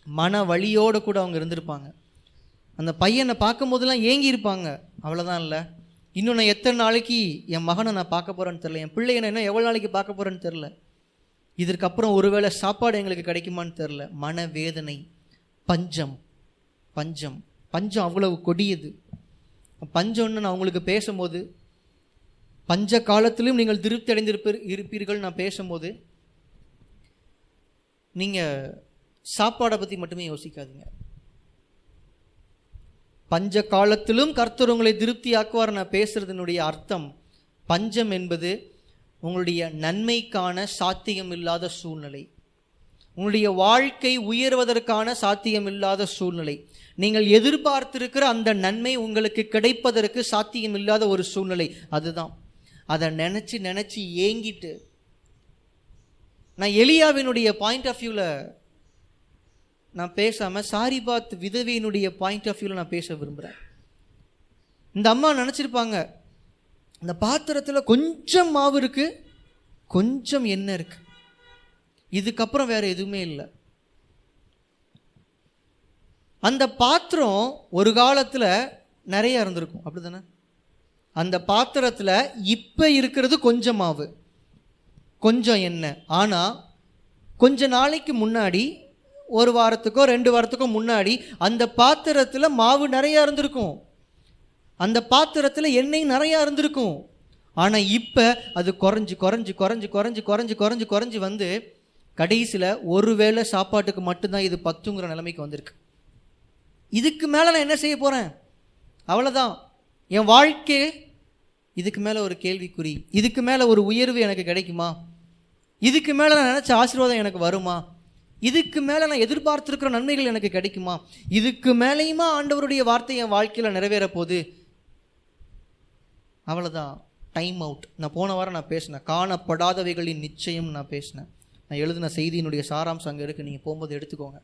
மன வழியோடு கூட அவங்க இருந்திருப்பாங்க. அந்த பையனை பார்க்கும்போதெல்லாம் ஏங்கி இருப்பாங்க அவ்வளோதான் இல்லை. இன்னும் நான் எத்தனை நாளைக்கு என் மகனை நான் பார்க்க போகிறேன்னு தெரில என் பிள்ளைய நான் இன்னும் எவ்வளோ நாளைக்கு பார்க்க போகிறேன்னு தெரில இதற்கப்புறம் ஒருவேளை சாப்பாடு எங்களுக்கு கிடைக்குமான்னு தெரில மன வேதனை பஞ்சம் பஞ்சம். பஞ்சம் அவ்வளவு கொடியது. பஞ்சம்னு நான் உங்களுக்கு பேசும்போது பஞ்ச காலத்திலும் நீங்கள் திருப்தி அடைந்திருப்பீர் இருப்பீர்கள் நான் பேசும்போது நீங்கள் சாப்பாடை பற்றி மட்டுமே யோசிக்காதீங்க. பஞ்ச காலத்திலும் கர்த்தர் உங்களை திருப்தியாக்குவார் நான் பேசுறதுனுடைய அர்த்தம். பஞ்சம் என்பது உங்களுடைய நன்மைக்கான சாத்தியம் இல்லாத சூழ்நிலை. உங்களுடைய வாழ்க்கை உயர்வதற்கான சாத்தியம் இல்லாத சூழ்நிலை. நீங்கள் எதிர்பார்த்திருக்கிற அந்த நன்மை உங்களுக்கு கிடைப்பதற்கு சாத்தியம் இல்லாத ஒரு சூழ்நிலை. அதுதான். அதை நினச்சி நினச்சி ஏங்கிட்டு நான் எலியாவினுடைய பாயிண்ட் ஆஃப் வியூவில் நான் பேசாமல் சாரிபாத் விதவையினுடைய பாயிண்ட் ஆஃப் வியூவில் நான் பேச விரும்புகிறேன் இந்த அம்மா நினச்சிருப்பாங்க இந்த பாத்திரத்தில் கொஞ்சம் மாவு இருக்குது கொஞ்சம் எண்ணெய் இருக்குது இதுக்கப்புறம் வேறு எதுவுமே இல்லை. அந்த பாத்திரம் ஒரு காலத்தில் நிறைய இருந்திருக்கும். அப்படி தானே அந்த பாத்திரத்தில் இப்போ இருக்கிறது கொஞ்சம் மாவு கொஞ்சம் எண்ணெய். ஆனால் கொஞ்ச நாளைக்கு முன்னாடி ஒரு வாரத்துக்கோ ரெண்டு வாரத்துக்கோ முன்னாடி அந்த பாத்திரத்தில் மாவு நிறையா இருந்திருக்கும். அந்த பாத்திரத்தில் எண்ணெய் நிறையா இருந்திருக்கும். ஆனால் இப்போ அது குறைஞ்சி குறைஞ்சி குறைஞ்சி குறைஞ்சி குறைஞ்சி குறைஞ்சி குறைஞ்சி வந்து கடைசியில் ஒரு வேளை சாப்பாட்டுக்கு மட்டும்தான் இது பத்துங்கிற நிலைமைக்கு வந்திருக்கு. இதுக்கு மேலே நான் என்ன செய்ய போகிறேன் அவ்வளோதான் என் வாழ்க்கை இதுக்கு மேலே ஒரு கேள்விக்குறி. இதுக்கு மேலே ஒரு உயர்வு எனக்கு கிடைக்குமா? இதுக்கு மேலே நான் நினச்ச ஆசீர்வாதம் எனக்கு வருமா? இதுக்கு மேலே நான் எதிர்பார்த்துருக்கிற நன்மைகள் எனக்கு கிடைக்குமா? இதுக்கு மேலேயுமா ஆண்டவருடைய வார்த்தை என் வாழ்க்கையில் நிறைவேற போகுது அவ்வளோதான் டைம் அவுட் நான் போன வாரம் நான் பேசினேன். காணப்படாதவைகளின் நிச்சயம் நான் பேசினேன். நான் எழுதின செய்தியினுடைய சாராம்சம் அங்கே இருக்குது நீங்கள் போகும்போது எடுத்துக்கோங்க.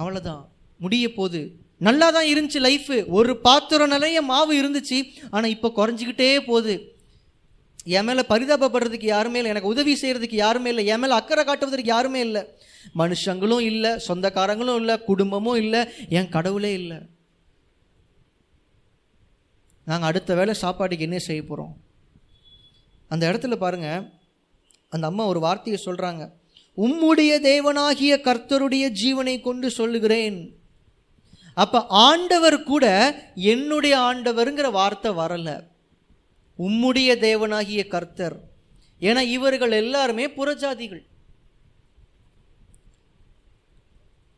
அவ்வளோதான் முடிய போது நல்லா தான் இருந்துச்சு லைஃபு ஒரு பாத்திரம் நிறைய மாவு இருந்துச்சு. ஆனால் இப்போ குறைஞ்சிக்கிட்டே போகுது. என் மேலே பரிதாபப்படுறதுக்கு யாருமே இல்லை. எனக்கு உதவி செய்கிறதுக்கு யாருமே இல்லை. என் மேலே அக்கறை காட்டுவதற்கு யாருமே இல்லை. மனுஷங்களும் இல்லை சொந்தக்காரங்களும் இல்லை குடும்பமும் இல்லை என் கடவுளே இல்லை. நாங்கள் அடுத்த வேளை சாப்பாட்டுக்கு என்ன செய்ய போகிறோம் அந்த இடத்துல பாருங்க. அந்த அம்மா ஒரு வார்த்தையை சொல்கிறாங்க உம்முடைய தேவனாகிய கர்த்தருடைய ஜீவனை கொண்டு சொல்லுகிறேன். அப்போ ஆண்டவர் கூட என்னுடைய ஆண்டவருங்கிற வார்த்தை வரலை. உம்முடைய தேவனாகிய கர்த்தர். ஏன்னா இவர்கள் எல்லாருமே புறஜாதிகள்.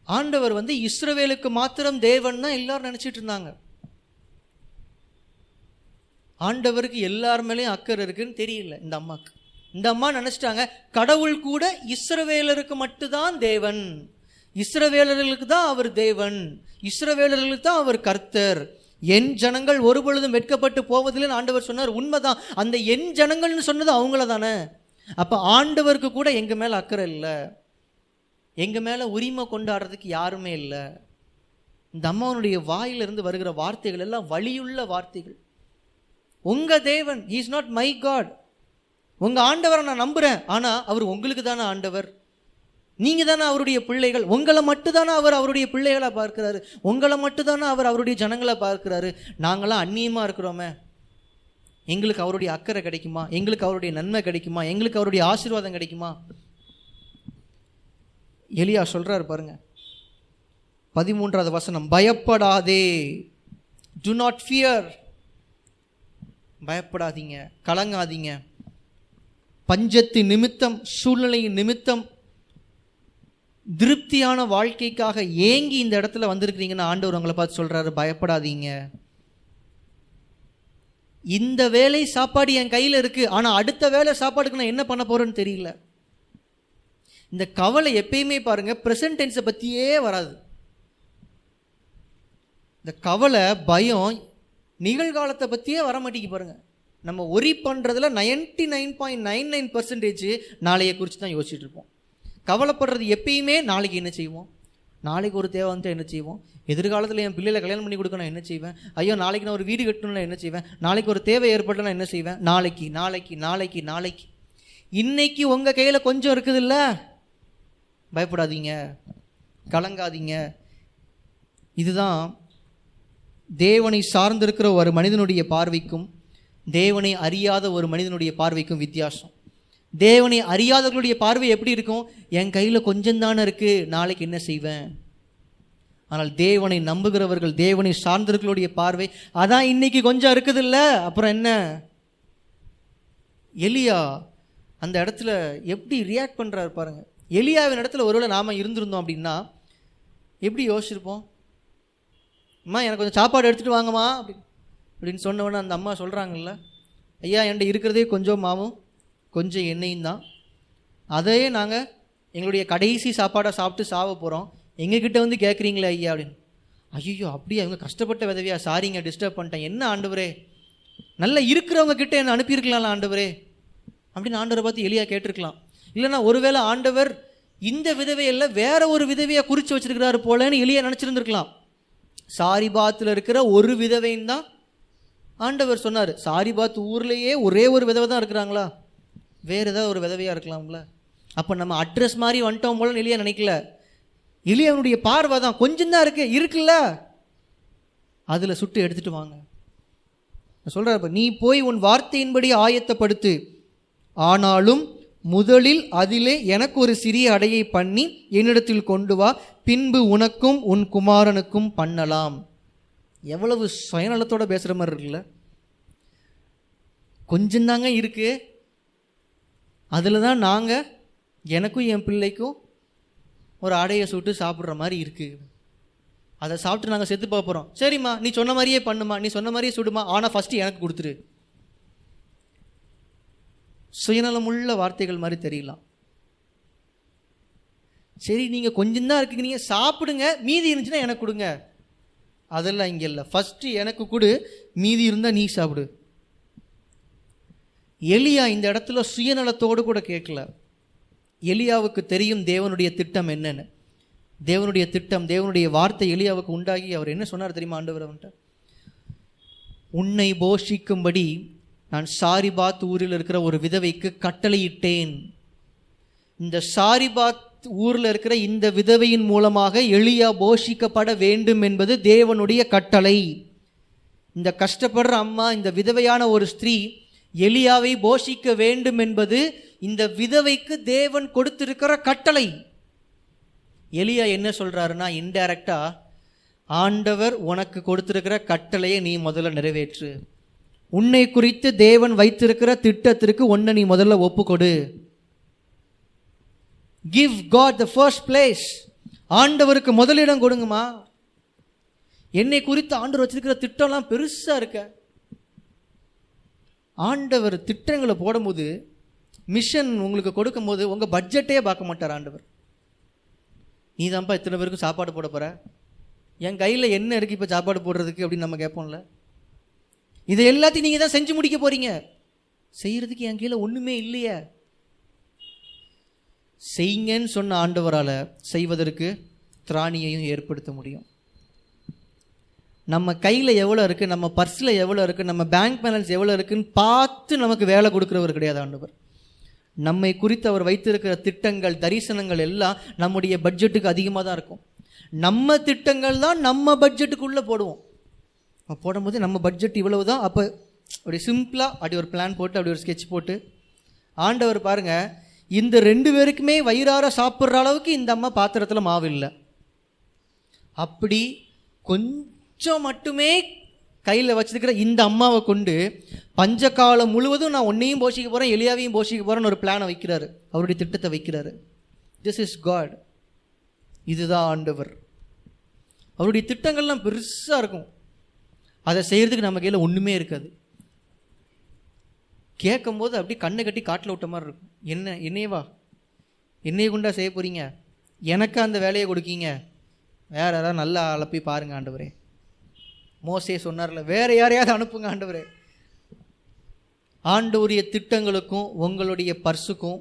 ஆண்டவர் வந்து இஸ்ரவேலுக்கு மாத்திரம் தேவன் தான் எல்லாரும் நினச்சிட்டு இருந்தாங்க. ஆண்டவருக்கு எல்லார் மேலேயும் அக்கறை இருக்குன்னு தெரியல இந்த அம்மாக்கு. இந்த அம்மா நினச்சிட்டாங்க கடவுள் கூட இஸ்ரவேலருக்கு மட்டும்தான் தேவன். இஸ்ரவேலர்களுக்கு தான் அவர் தேவன். இஸ்ரவேலர்களுக்கு தான் அவர் கர்த்தர். என் ஜனங்கள் ஒரு பொழுதும் வெட்கப்பட்டு போவதில்லைன்னு ஆண்டவர் சொன்னார். உண்மைதான். அந்த என் ஜனங்கள்னு சொன்னது அவங்கள தானே அப்போ ஆண்டவருக்கு கூட எங்கள் மேலே அக்கறை இல்லை. எங்கள் மேலே உரிமை கொண்டாடுறதுக்கு யாருமே இல்லை. இந்த அம்மாவனுடைய வாயிலிருந்து வருகிற வார்த்தைகள் எல்லாம் வழியுள்ள வார்த்தைகள். உங்க தேவன் இஸ் நாட் மை காட் உங்கள் ஆண்டவரை நான் நம்புகிறேன் ஆனால் அவர் உங்களுக்கு தானே ஆண்டவர். நீங்க தானே அவருடைய பிள்ளைகள். உங்களை மட்டும்தானே அவர் அவருடைய பிள்ளைகளை பார்க்கிறாரு. உங்களை மட்டும்தானே அவர் அவருடைய ஜனங்களை பார்க்கிறாரு. நாங்களாம் அந்நியமா இருக்கிறோமே. எங்களுக்கு அவருடைய அக்கறை கிடைக்குமா? எங்களுக்கு அவருடைய நன்மை கிடைக்குமா? எங்களுக்கு அவருடைய ஆசீர்வாதம் கிடைக்குமா? எலியா சொல்றாரு பாருங்க. பதிமூன்றாவது வசனம் பயப்படாதே. டு நாட் ஃபியர் பயப்படாதீங்க. கலங்காதீங்க. பஞ்சத்து நிமித்தம் சூழ்நிலையின் நிமித்தம் திருப்தியான வாழ்க்கைக்காக ஏங்கி இந்த இடத்துல வந்திருக்கிறீங்கன்னு ஆண்டவர் உங்களை பார்த்து சொல்கிறாரு பயப்படாதீங்க. இந்த வேலை சாப்பாடு என் கையில் இருக்குது ஆனால் அடுத்த வேலை சாப்பாடுக்கு நான் என்ன பண்ண போகிறேன்னு தெரியல. இந்த கவலை எப்பயுமே பாருங்கள் ப்ரெசன்ட் டென்ஸை பற்றியே வராது. இந்த கவலை பயம் நிகழ்காலத்தை பற்றியே வர மாட்டேங்கி பாருங்கள் நம்ம ஒரி பண்ணுறதுல ninety nine point nine nine percentage நாளைய குறித்து தான் யோசிச்சுட்டு இருப்போம். கவலைப்படுறது எப்பயுமே நாளைக்கு என்ன செய்வோம்? நாளைக்கு ஒரு தேவை வந்துட்டு என்ன செய்வோம்? எதிர்காலத்தில் என் பிள்ளைகளை கல்யாணம் பண்ணி கொடுக்க நான் என்ன செய்வேன்? ஐயோ நாளைக்கு நான் ஒரு வீடு கட்டணும்னா என்ன செய்வேன்? நாளைக்கு ஒரு தேவை ஏற்பட்டு நான் என்ன செய்வேன்? நாளைக்கு நாளைக்கு நாளைக்கு நாளைக்கு. இன்னைக்கு உங்கள் கையில் கொஞ்சம் இருக்குதுல்ல? பயப்படாதீங்க. கலங்காதீங்க. இதுதான் தேவனை சார்ந்திருக்கிற ஒரு மனிதனுடைய பார்வைக்கும் தேவனை அறியாத ஒரு மனிதனுடைய பார்வைக்கும் வித்தியாசம். தேவனை அறியாதவர்களுடைய பார்வை எப்படி இருக்கும்? என் கையில் கொஞ்சம் தானே இருக்குது நாளைக்கு என்ன செய்வேன்? ஆனால் தேவனை நம்புகிறவர்கள் தேவனை சார்ந்தவர்களுடைய பார்வை அதான் இன்னைக்கு கொஞ்சம் இருக்குது இல்லை அப்புறம் என்ன? எலியா அந்த இடத்துல எப்படி ரியாக்ட் பண்ணுறாரு பாருங்க. எலியாவின் இடத்துல ஒருவேளை நாம் இருந்திருந்தோம் அப்படின்னா எப்படி யோசிச்சிருப்போம்? அம்மா எனக்கு கொஞ்சம் சாப்பாடு எடுத்துகிட்டு வாங்கம்மா அப்படி அப்படின்னு சொன்னவொன்னே அந்த அம்மா சொல்கிறாங்கல்ல ஐயா என்கிட்ட இருக்கிறதே கொஞ்சம் மாவும் கொஞ்சம் எண்ணெயும் தான். அதையே நாங்கள் எங்களுடைய கடைசி சாப்பாடை சாப்பிட்டு சாவ போகிறோம் எங்ககிட்ட வந்து கேட்குறீங்களே ஐயா அப்படின்னு. ஐயோ அப்படியே? அவங்க கஷ்டப்பட்ட விதவியா? சாரிங்க டிஸ்டர்ப் பண்ணிட்டேன். என்ன ஆண்டவரே? நல்லா இருக்கிறவங்க கிட்ட என்ன அனுப்பியிருக்கலாம்ல ஆண்டவரே? அப்படின்னு ஆண்டவரை பார்த்து எளியாக கேட்டிருக்கலாம். இல்லைன்னா ஒருவேளை ஆண்டவர் இந்த விதவையில் வேற ஒரு விதவையை குறித்து வச்சிருக்கிறாரு போலன்னு எளியா நினச்சிருந்துருக்கலாம். சாரிபாத்தில் இருக்கிற ஒரு விதவைன்னு தான் ஆண்டவர் சொன்னார். சாரிபாத் ஊர்லேயே ஒரே ஒரு விதவை தான் இருக்கிறாங்களா? வேறு ஏதாவது ஒரு விதவையாக இருக்கலாம்ல? அப்போ நம்ம அட்ரஸ் மாதிரி வந்துட்டோம் போல எளியா நினைக்கல. எளியவனுடைய பார்வை தான் கொஞ்சம் தான் இருக்கு இருக்குல்ல? அதில் சுட்டு எடுத்துட்டு வாங்க. சொல்கிறார் நீ போய் உன் வார்த்தையின்படி ஆயத்தப்படுத்து. ஆனாலும் முதலில் அதிலே எனக்கு ஒரு சிறிய அடையை பண்ணி என்னிடத்தில் கொண்டு வா பின்பு உனக்கும் உன் குமாரனுக்கும் பண்ணலாம். எவ்வளவு சுயநலத்தோடு பேசுகிற மாதிரி இருக்குல்ல? கொஞ்சம் தாங்க அதில் தான் நாங்கள் எனக்கும் என் பிள்ளைக்கும் ஒரு ஆடையை சுட்டு சாப்பிட்ற மாதிரி இருக்குது அதை சாப்பிட்டு நாங்கள் செத்து பார்ப்போம் போகிறோம் சரிம்மா நீ சொன்ன மாதிரியே பண்ணுமா நீ சொன்ன மாதிரியே சுடுமா ஆனால் ஃபஸ்ட்டு எனக்கு கொடுத்துரு. சுயநலமுள்ள வார்த்தைகள் மாதிரி தெரியலாம். சரி நீங்கள் கொஞ்சம் தான் இருக்குங்க சாப்பிடுங்க மீதி இருந்துச்சுன்னா எனக்கு கொடுங்க. அதெல்லாம் இங்கே இல்லை. ஃபஸ்ட்டு எனக்கு கொடு மீதி இருந்தால் நீ சாப்பிடு. எலியா இந்த இடத்துல சுயநலத்தோடு கூட கேட்கல. எலியாவுக்கு தெரியும் தேவனுடைய திட்டம் என்னன்னு. தேவனுடைய திட்டம் தேவனுடைய வார்த்தை எலியாவுக்கு உண்டாகி அவர் என்ன சொன்னார் தெரியுமா ஆண்டவர் அவன்கிட்ட? உன்னை போஷிக்கும்படி நான் சாரிபாத் ஊரில் இருக்கிற ஒரு விதவைக்கு கட்டளையிட்டேன். இந்த சாரிபாத் ஊரில் இருக்கிற இந்த விதவையின் மூலமாக எளியா போஷிக்கப்பட வேண்டும் என்பது தேவனுடைய கட்டளை. இந்த கஷ்டப்படுற அம்மா இந்த விதவையான ஒரு ஸ்திரீ எலியாவை போஷிக்க வேண்டும் என்பது இந்த விதவைக்கு தேவன் கொடுத்திருக்கிற கட்டளை. எலியா என்ன சொல்கிறாருன்னா இன்டைரக்டாக ஆண்டவர் உனக்கு கொடுத்திருக்கிற கட்டளையை நீ முதல்ல நிறைவேற்று. உன்னை குறித்து தேவன் வைத்திருக்கிற திட்டத்திற்கு ஒன்றை நீ முதல்ல ஒப்புக்கொடு. Give God the first place ஆண்டவருக்கு முதலிடம் கொடுங்கம்மா. என்னை குறித்து ஆண்டவர் வச்சிருக்கிற திட்டம்லாம் பெருசாக இருக்க. ஆண்டவர் திட்டங்களை போடும்போது மிஷன் உங்களுக்கு கொடுக்கும்போது உங்கள் பட்ஜெட்டே பார்க்க மாட்டார் ஆண்டவர். நீ தான்ப்பா இத்தனை பேருக்கு சாப்பாடு போட போகிற என் கையில் என்ன இருக்குது இப்போ சாப்பாடு போடுறதுக்கு அப்படின்னு நம்ம கேட்போம்ல? இதை எல்லாத்தையும் நீங்கள் தான் செஞ்சு முடிக்க போகிறீங்க செய்கிறதுக்கு என் கீழே ஒன்றுமே இல்லையே. செய்யுங்கன்னு சொன்ன ஆண்டவரால் செய்வதற்கு திராணியையும் ஏற்படுத்த முடியும். நம்ம கையில் எவ்வளோ இருக்குது நம்ம பர்ஸில் எவ்வளோ இருக்குது நம்ம பேங்க் பேலன்ஸ் எவ்வளோ இருக்குன்னு பார்த்து நமக்கு வேலை கொடுக்குறவர் கிடையாது ஆண்டவர். நம்மை குறித்து அவர் வைத்திருக்கிற திட்டங்கள் தரிசனங்கள் எல்லாம் நம்முடைய பட்ஜெட்டுக்கு அதிகமாக தான் இருக்கும். நம்ம திட்டங்கள் தான் நம்ம பட்ஜெட்டுக்குள்ளே போடுவோம். போடும்போது நம்ம பட்ஜெட் இவ்வளவு தான் அப்போ அப்படி சிம்பிளாக அப்படி ஒரு பிளான் போட்டு அப்படி ஒரு ஸ்கெட்ச் போட்டு ஆண்டவர் பாருங்கள் இந்த ரெண்டு பேருக்குமே வயிறார சாப்பிட்ற அளவுக்கு இந்த அம்மா பாத்திரத்தில் மாவு இல்லை. அப்படி கொஞ்சம் மட்டுமே கையில் வச்சுருக்கிற இந்த அம்மாவை கொண்டு பஞ்சகாலம் முழுவதும் நான் உன்னையும் போஷிக்க போகிறேன் எளியாவையும் போஷிக்க போகிறேன்னு ஒரு பிளானை வைக்கிறாரு. அவருடைய திட்டத்தை வைக்கிறாரு. திஸ் இஸ் காட் இதுதான் ஆண்டவர். அவருடைய திட்டங்கள்லாம் பெருசாக இருக்கும். அதை செய்கிறதுக்கு நம்ம கையில் ஒன்றுமே இருக்காது. கேட்கும்போது அப்படியே கண்ணை கட்டி காட்டில் விட்ட மாதிரி இருக்கும். என்ன என்னையவா என்னைய கொண்டா செய்ய போகிறீங்க எனக்கு அந்த வேலையை கொடுக்கீங்க. வேற யாராவது நல்லா அலப்பி பாருங்க ஆண்டவரே. மோசே சொன்னார்ல வேற யாரையாவது அனுப்புங்க ஆண்டவரே. ஆண்டவருடைய திட்டங்களுக்கும் உங்களுடைய பர்சுக்கும்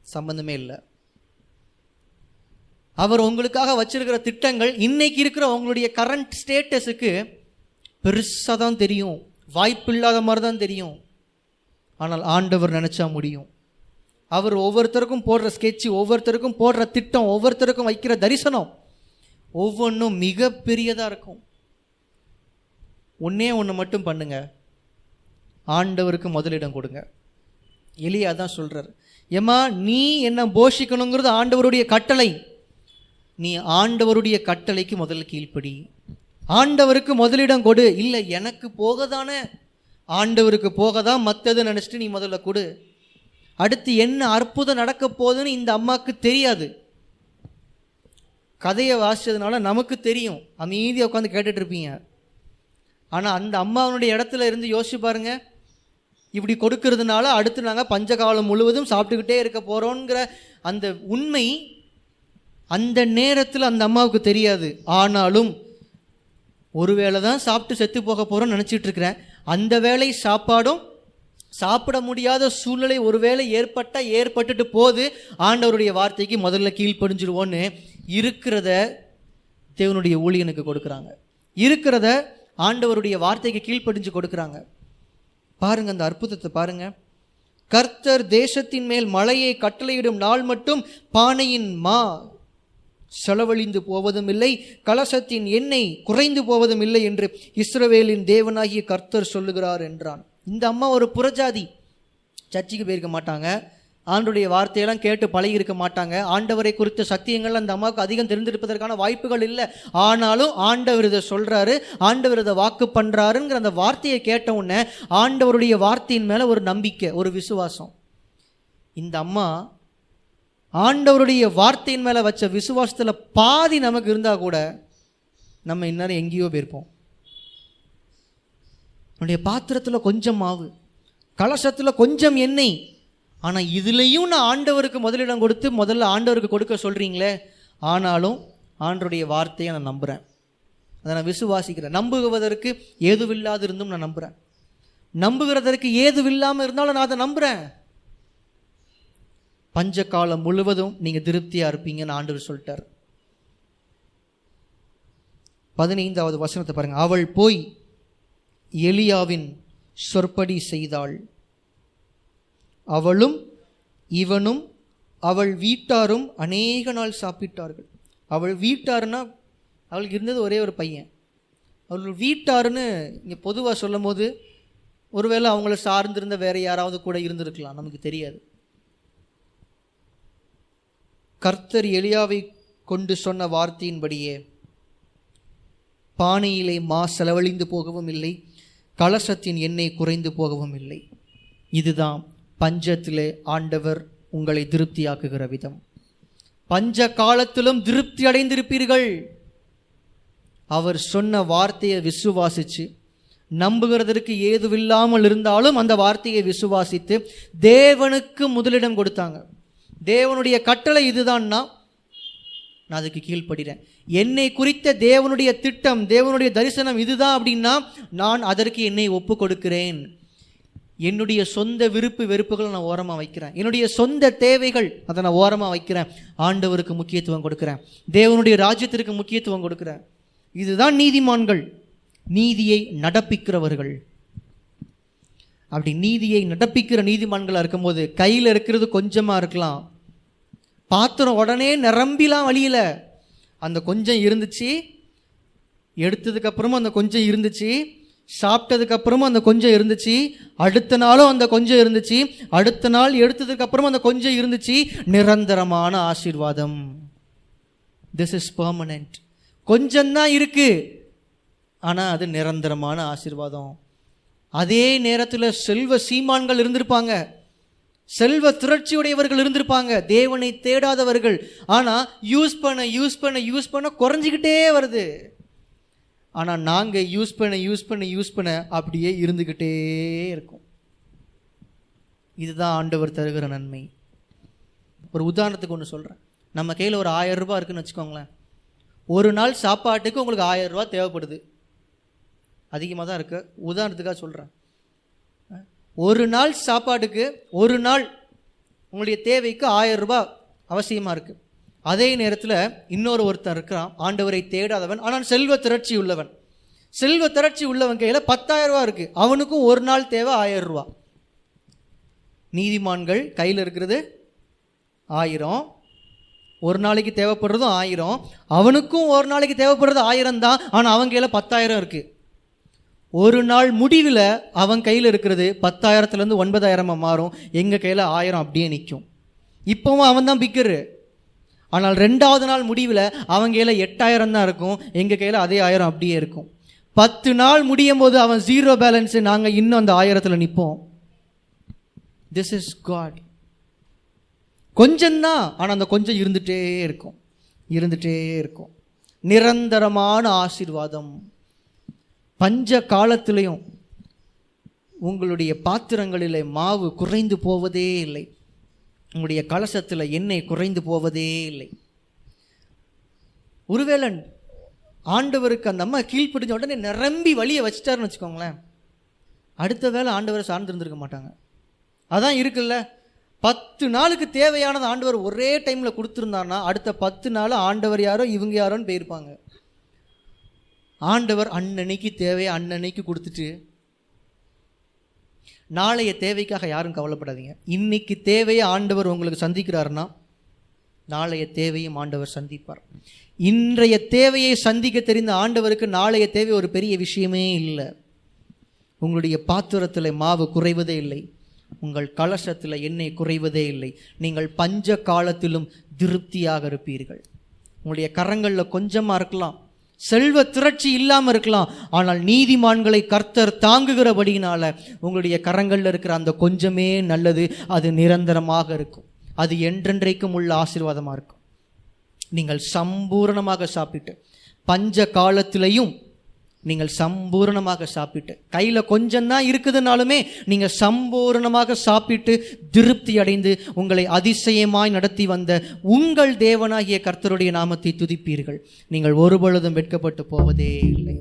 சம்பந்தமே இல்லை. அவர் உங்களுக்காக வச்சிருக்கிற திட்டங்கள் இன்னைக்கு இருக்கிற உங்களுடைய கரண்ட் ஸ்டேட்டஸுக்கு பெருசாக தான் தெரியும். வாய்ப்பு இல்லாத மாதிரி தான் தெரியும். ஆனால் ஆண்டவர் நினச்சா முடியும். அவர் ஒவ்வொருத்தருக்கும் போடுற ஸ்கெட்ச் ஒவ்வொருத்தருக்கும் போடுற திட்டம் ஒவ்வொருத்தருக்கும் வைக்கிற தரிசனம் ஒவ்வொன்றும் மிகப்பெரியதாக இருக்கும். ஒன்றே ஒன்று மட்டும் பண்ணுங்க. ஆண்டவருக்கு முதலிடம் கொடுங்க. எலியா தான் சொல்கிறார் ஏம்மா நீ என்ன போஷிக்கணுங்கிறது ஆண்டவருடைய கட்டளை. நீ ஆண்டவருடைய கட்டளைக்கு முதல்ல கீழ்ப்படி. ஆண்டவருக்கு முதலிடம் கொடு. இல்லை எனக்கு போக தானே ஆண்டவருக்கு போக தான் மற்றது நினச்சிட்டு நீ முதல்ல கொடு. அடுத்து என்ன அற்புதம் நடக்க போகுதுன்னு இந்த அம்மாவுக்கு தெரியாது. கதையை வாசிச்சதுனால நமக்கு தெரியும். அமைதியாக உட்காந்து கேட்டுட்ருப்பீங்க ஆனால் அந்த அம்மாவனுடைய இடத்துல இருந்து யோசிச்சு பாருங்க. இப்படி கொடுக்கறதுனால அடுத்து நாங்கள் பஞ்சகாலம் முழுவதும் சாப்பிட்டுக்கிட்டே இருக்க போகிறோங்கிற அந்த உண்மை அந்த நேரத்தில் அந்த அம்மாவுக்கு தெரியாது. ஆனாலும் ஒருவேளை தான் சாப்பிட்டு செத்து போக போகிறோம்னு நினச்சிட்டு இருக்கிறேன். அந்த வேளை சாப்பாடும் சாப்பிட முடியாத சூழ்நிலை ஒருவேளை ஏற்பட்டால் ஏற்பட்டுட்டு போது ஆண்டவருடைய வார்த்தைக்கு முதல்ல கீழ்ப்படிஞ்சிருவோன்னு இருக்கிறத தேவனுடைய ஊழியனுக்கு கொடுக்குறாங்க. இருக்கிறத ஆண்டவருடைய வார்த்தைக்கு கீழ்ப்படிஞ்சு கொடுக்குறாங்க. பாருங்க அந்த அற்புதத்தை பாருங்க. கர்த்தர் தேசத்தின் மேல் மழையை கட்டளையிடும் நாள் மட்டும் பானையின் மா. செலவழிந்து போவதும் இல்லை கலசத்தின் எண்ணெய் குறைந்து போவதும் இல்லை என்று இஸ்ரவேலின் தேவனாகிய கர்த்தர் சொல்லுகிறார் என்றான். இந்த அம்மா ஒரு புறஜாதி. சர்ச்சுக்கு போயிருக்க மாட்டாங்க. ஆண்டுடைய வார்த்தையெல்லாம் கேட்டு பழகி இருக்க மாட்டாங்க. ஆண்டவரை குறித்த சத்தியங்கள் அந்த அம்மாவுக்கு அதிகம் தெரிந்திருப்பதற்கான வாய்ப்புகள் இல்லை. ஆனாலும் ஆண்டவர் இதை சொல்றாரு ஆண்டவர் இதை வாக்கு பண்றாருங்கிற அந்த வார்த்தையை கேட்ட உடனே ஆண்டவருடைய வார்த்தையின் மேல ஒரு நம்பிக்கை ஒரு விசுவாசம். இந்த அம்மா ஆண்டவருடைய வார்த்தையின் மேல வச்ச விசுவாசத்துல பாதி நமக்கு இருந்தா கூட நம்ம இந்நேரம் எங்கேயோ போயிருப்போம். நம்முடைய பாத்திரத்துல கொஞ்சம் மாவு கலசத்துல கொஞ்சம் எண்ணெய் ஆனால் இதுலேயும் நான் ஆண்டவருக்கு முதலிடம் கொடுத்து முதல்ல ஆண்டவருக்கு கொடுக்க சொல்கிறீங்களே ஆனாலும் ஆண்டருடைய வார்த்தையை நான் நம்புகிறேன் அதை நான் விசுவாசிக்கிறேன். நம்புவதற்கு ஏதுவில்லாது இருந்தும் நான் நம்புறேன். நம்புகிறதற்கு ஏதுவில்லாமல் இருந்தாலும் நான் அதை நம்புகிறேன் பஞ்ச காலம் முழுவதும் நீங்கள் திருப்தியாக இருப்பீங்கன்னு ஆண்டவர் சொல்லிட்டார். பதினைந்தாவது வசனத்தை பாருங்கள் அவள் போய் எலியாவின் சொற்படி செய்தாள். அவளும் இவனும் அவள் வீட்டாரும் அநேக நாள் சாப்பிட்டார்கள். அவள் வீட்டாருன்னா அவளுக்கு இருந்தது ஒரே ஒரு பையன். அவள் வீட்டாருன்னு இங்கே பொதுவாக சொல்லும் போது ஒருவேளை அவங்கள சார்ந்திருந்த வேற யாராவது கூட இருந்திருக்கலாம் நமக்கு தெரியாது. கர்த்தர் எளியாவை கொண்டு சொன்ன வார்த்தையின்படியே பானையிலே மா செலவழிந்து போகவும் இல்லை கலசத்தின் எண்ணெய் குறைந்து போகவும் இல்லை. இதுதான் பஞ்சத்திலே ஆண்டவர் உங்களை திருப்தியாக்குகிற விதம். பஞ்ச காலத்திலும் திருப்தி அடைந்திருப்பீர்கள் அவர் சொன்ன வார்த்தையை விசுவாசிச்சு நம்புகிறதற்கு ஏதுவில்லாமல் இருந்தாலும் அந்த வார்த்தையை விசுவாசித்து தேவனுக்கு முதலிடம் கொடுத்தாங்க. தேவனுடைய கட்டளை இதுதான்னா நான் அதுக்கு கீழ்ப்படுகிறேன் என்னை குறித்த தேவனுடைய திட்டம் தேவனுடைய தரிசனம் இதுதான் அப்படின்னா நான் அதற்கு என்னை ஒப்பு கொடுக்கிறேன் என்னுடைய சொந்த விருப்பு வெறுப்புகளை நான் ஓரமாக வைக்கிறேன். என்னுடைய சொந்த தேவைகள் அதை நான் ஓரமாக வைக்கிறேன். ஆண்டவருக்கு முக்கியத்துவம் கொடுக்குறேன். தேவனுடைய ராஜ்யத்திற்கு முக்கியத்துவம் கொடுக்குறேன். இதுதான் நீதிமான்கள். நீதியை நடப்பிக்கிறவர்கள். அப்படி நீதியை நடப்பிக்கிற நீதிமான்களாக இருக்கும்போது கையில் இருக்கிறது கொஞ்சமாக இருக்கலாம். பாத்திரம் உடனே நிரம்பிலாம் வழியில. அந்த கொஞ்சம் இருந்துச்சு. எடுத்ததுக்கப்புறமும் அந்த கொஞ்சம் இருந்துச்சு. சாப்பிட்டதுக்கு அப்புறமும் அந்த கொஞ்சம் இருந்துச்சு. அடுத்த நாளும் அந்த கொஞ்சம் இருந்துச்சு. அடுத்த நாள் எடுத்ததுக்கு அப்புறமும் அந்த கொஞ்சம் இருந்துச்சு. நிரந்தரமான ஆசீர்வாதம். திஸ் இஸ் பர்மனெண்ட் கொஞ்சம் தான் இருக்கு. ஆனால் அது நிரந்தரமான ஆசீர்வாதம். அதே நேரத்தில் செல்வ சீமான்கள் இருந்திருப்பாங்க. செல்வ திரட்சியுடையவர்கள் இருந்திருப்பாங்க. தேவனை தேடாதவர்கள். ஆனால் யூஸ் பண்ண யூஸ் பண்ண யூஸ் பண்ண குறைஞ்சிக்கிட்டே வருது. ஆனால் நாங்கள் யூஸ் பண்ண யூஸ் பண்ண யூஸ் பண்ண அப்படியே இருந்துக்கிட்டே இருக்கும். இதுதான் ஆண்டவர் தருகிற நன்மை. ஒரு உதாரணத்துக்கு ஒன்று சொல்கிறேன் நம்ம கையில் ஒரு ஆயிரம் ரூபா இருக்குன்னு வச்சுக்கோங்களேன். ஒரு நாள் சாப்பாட்டுக்கு உங்களுக்கு ஆயிரம் ரூபா தேவைப்படுது. அதிகமாக தான் இருக்குது உதாரணத்துக்காக சொல்கிறேன் ஒரு நாள் சாப்பாட்டுக்கு ஒரு நாள் உங்களுடைய தேவைக்கு ஆயிரம் ரூபாய் அவசியமாக இருக்குது அதே நேரத்தில் இன்னொரு ஒருத்தன் இருக்கிறான். ஆண்டவரை தேடாதவன். ஆனால் செல்வ திரட்சி உள்ளவன். செல்வ திரட்சி உள்ளவன் கையில் பத்தாயிரம் ரூபா இருக்கு. அவனுக்கும் ஒரு நாள் தேவை ஆயிரம் ரூபா நீதிமான்கள் கையில் இருக்கிறது ஆயிரம். ஒரு நாளைக்கு தேவைப்படுறதும் ஆயிரம். அவனுக்கும் ஒரு நாளைக்கு தேவைப்படுறது ஆயிரம் தான். ஆனால் அவன் கையில் பத்தாயிரம் இருக்குது ஒரு நாள் முடிவில் அவன் கையில் இருக்கிறது பத்தாயிரத்துலேருந்து ஒன்பதாயிரமா மாறும். எங்கள் கையில் ஆயிரம் அப்படியே நிற்கும் இப்போவும் அவன் தான் பிக்கரு. ஆனால் ரெண்டாவது நாள் முடிவில் அவங்க கையில் எட்டாயிரம் தான் இருக்கும். எங்கள் கையில் அதே ஆயிரம் அப்படியே இருக்கும். பத்து நாள் முடியும் போது அவன் ஜீரோ பேலன்ஸு நாங்கள் இன்னும் அந்த ஆயிரத்தில் நிற்போம் திஸ் இஸ் காட் கொஞ்சம்தான் ஆனால் அந்த கொஞ்சம் இருந்துகிட்டே இருக்கும். இருந்துகிட்டே இருக்கும். நிரந்தரமான ஆசீர்வாதம். பஞ்ச காலத்திலையும் உங்களுடைய பாத்திரங்களிலே மாவு குறைந்து போவதே இல்லை. உங்களுடைய கலசத்தில் எண்ணெய் குறைந்து போவதே இல்லை. ஒருவேளை ஆண்டவருக்கு அந்த அம்மா கீழ்ப்பிடிஞ்ச உடனே நிரம்பி வழியை வச்சுட்டாருன்னு வச்சுக்கோங்களேன். அடுத்த வேளை ஆண்டவரை சார்ந்திருந்திருக்க மாட்டாங்க. அதான் இருக்குல்ல பத்து நாளுக்கு தேவையானது ஆண்டவர் ஒரே டைமில் கொடுத்துருந்தான்னா அடுத்த பத்து நாள் ஆண்டவர் யாரோ இவங்க யாரோன்னு போயிருப்பாங்க. ஆண்டவர் அன்னன்னைக்கு தேவையை அன்னன்னைக்கு கொடுத்துட்டு நாளைய தேவைக்காக யாரும் கவலைப்படாதீங்க. இன்னைக்கு தேவையை ஆண்டவர் உங்களுக்கு சந்திக்கிறாருன்னா நாளைய தேவையும் ஆண்டவர் சந்திப்பார். இன்றைய தேவையை சந்திக்க தெரிந்த ஆண்டவருக்கு நாளைய தேவை ஒரு பெரிய விஷயமே இல்லை. உங்களுடைய பாத்திரத்தில் மாவு குறைவதே இல்லை. உங்கள் கலசத்தில் எண்ணெய் குறைவதே இல்லை. நீங்கள் பஞ்ச காலத்திலும் திருப்தியாக இருப்பீர்கள். உங்களுடைய கரங்களில் கொஞ்சமாக இருக்கலாம். செல்வ திரட்சி இல்லாமல் இருக்கலாம். ஆனால் நீதிமான்களை கர்த்தர் தாங்குகிறபடியினால உங்களுடைய கரங்களில் இருக்கிற அந்த கொஞ்சமே நல்லது அது நிரந்தரமாக இருக்கும். அது என்றென்றைக்கும் உள்ள ஆசீர்வாதமாக இருக்கும். நீங்கள் சம்பூரணமாக சாப்பிட்டு பஞ்ச காலத்திலையும் நீங்கள் சம்பூரணமாக சாப்பிட்டு கையில் கொஞ்சம்தான் இருக்குதுனாலுமே நீங்கள் சம்பூரணமாக சாப்பிட்டு திருப்தி அடைந்து உங்களை அதிசயமாய் நடத்தி வந்த உங்கள் தேவனாகிய கர்த்தருடைய நாமத்தை துதிப்பீர்கள். நீங்கள் ஒருபொழுதும் வெட்கப்பட்டு போவதே இல்லை.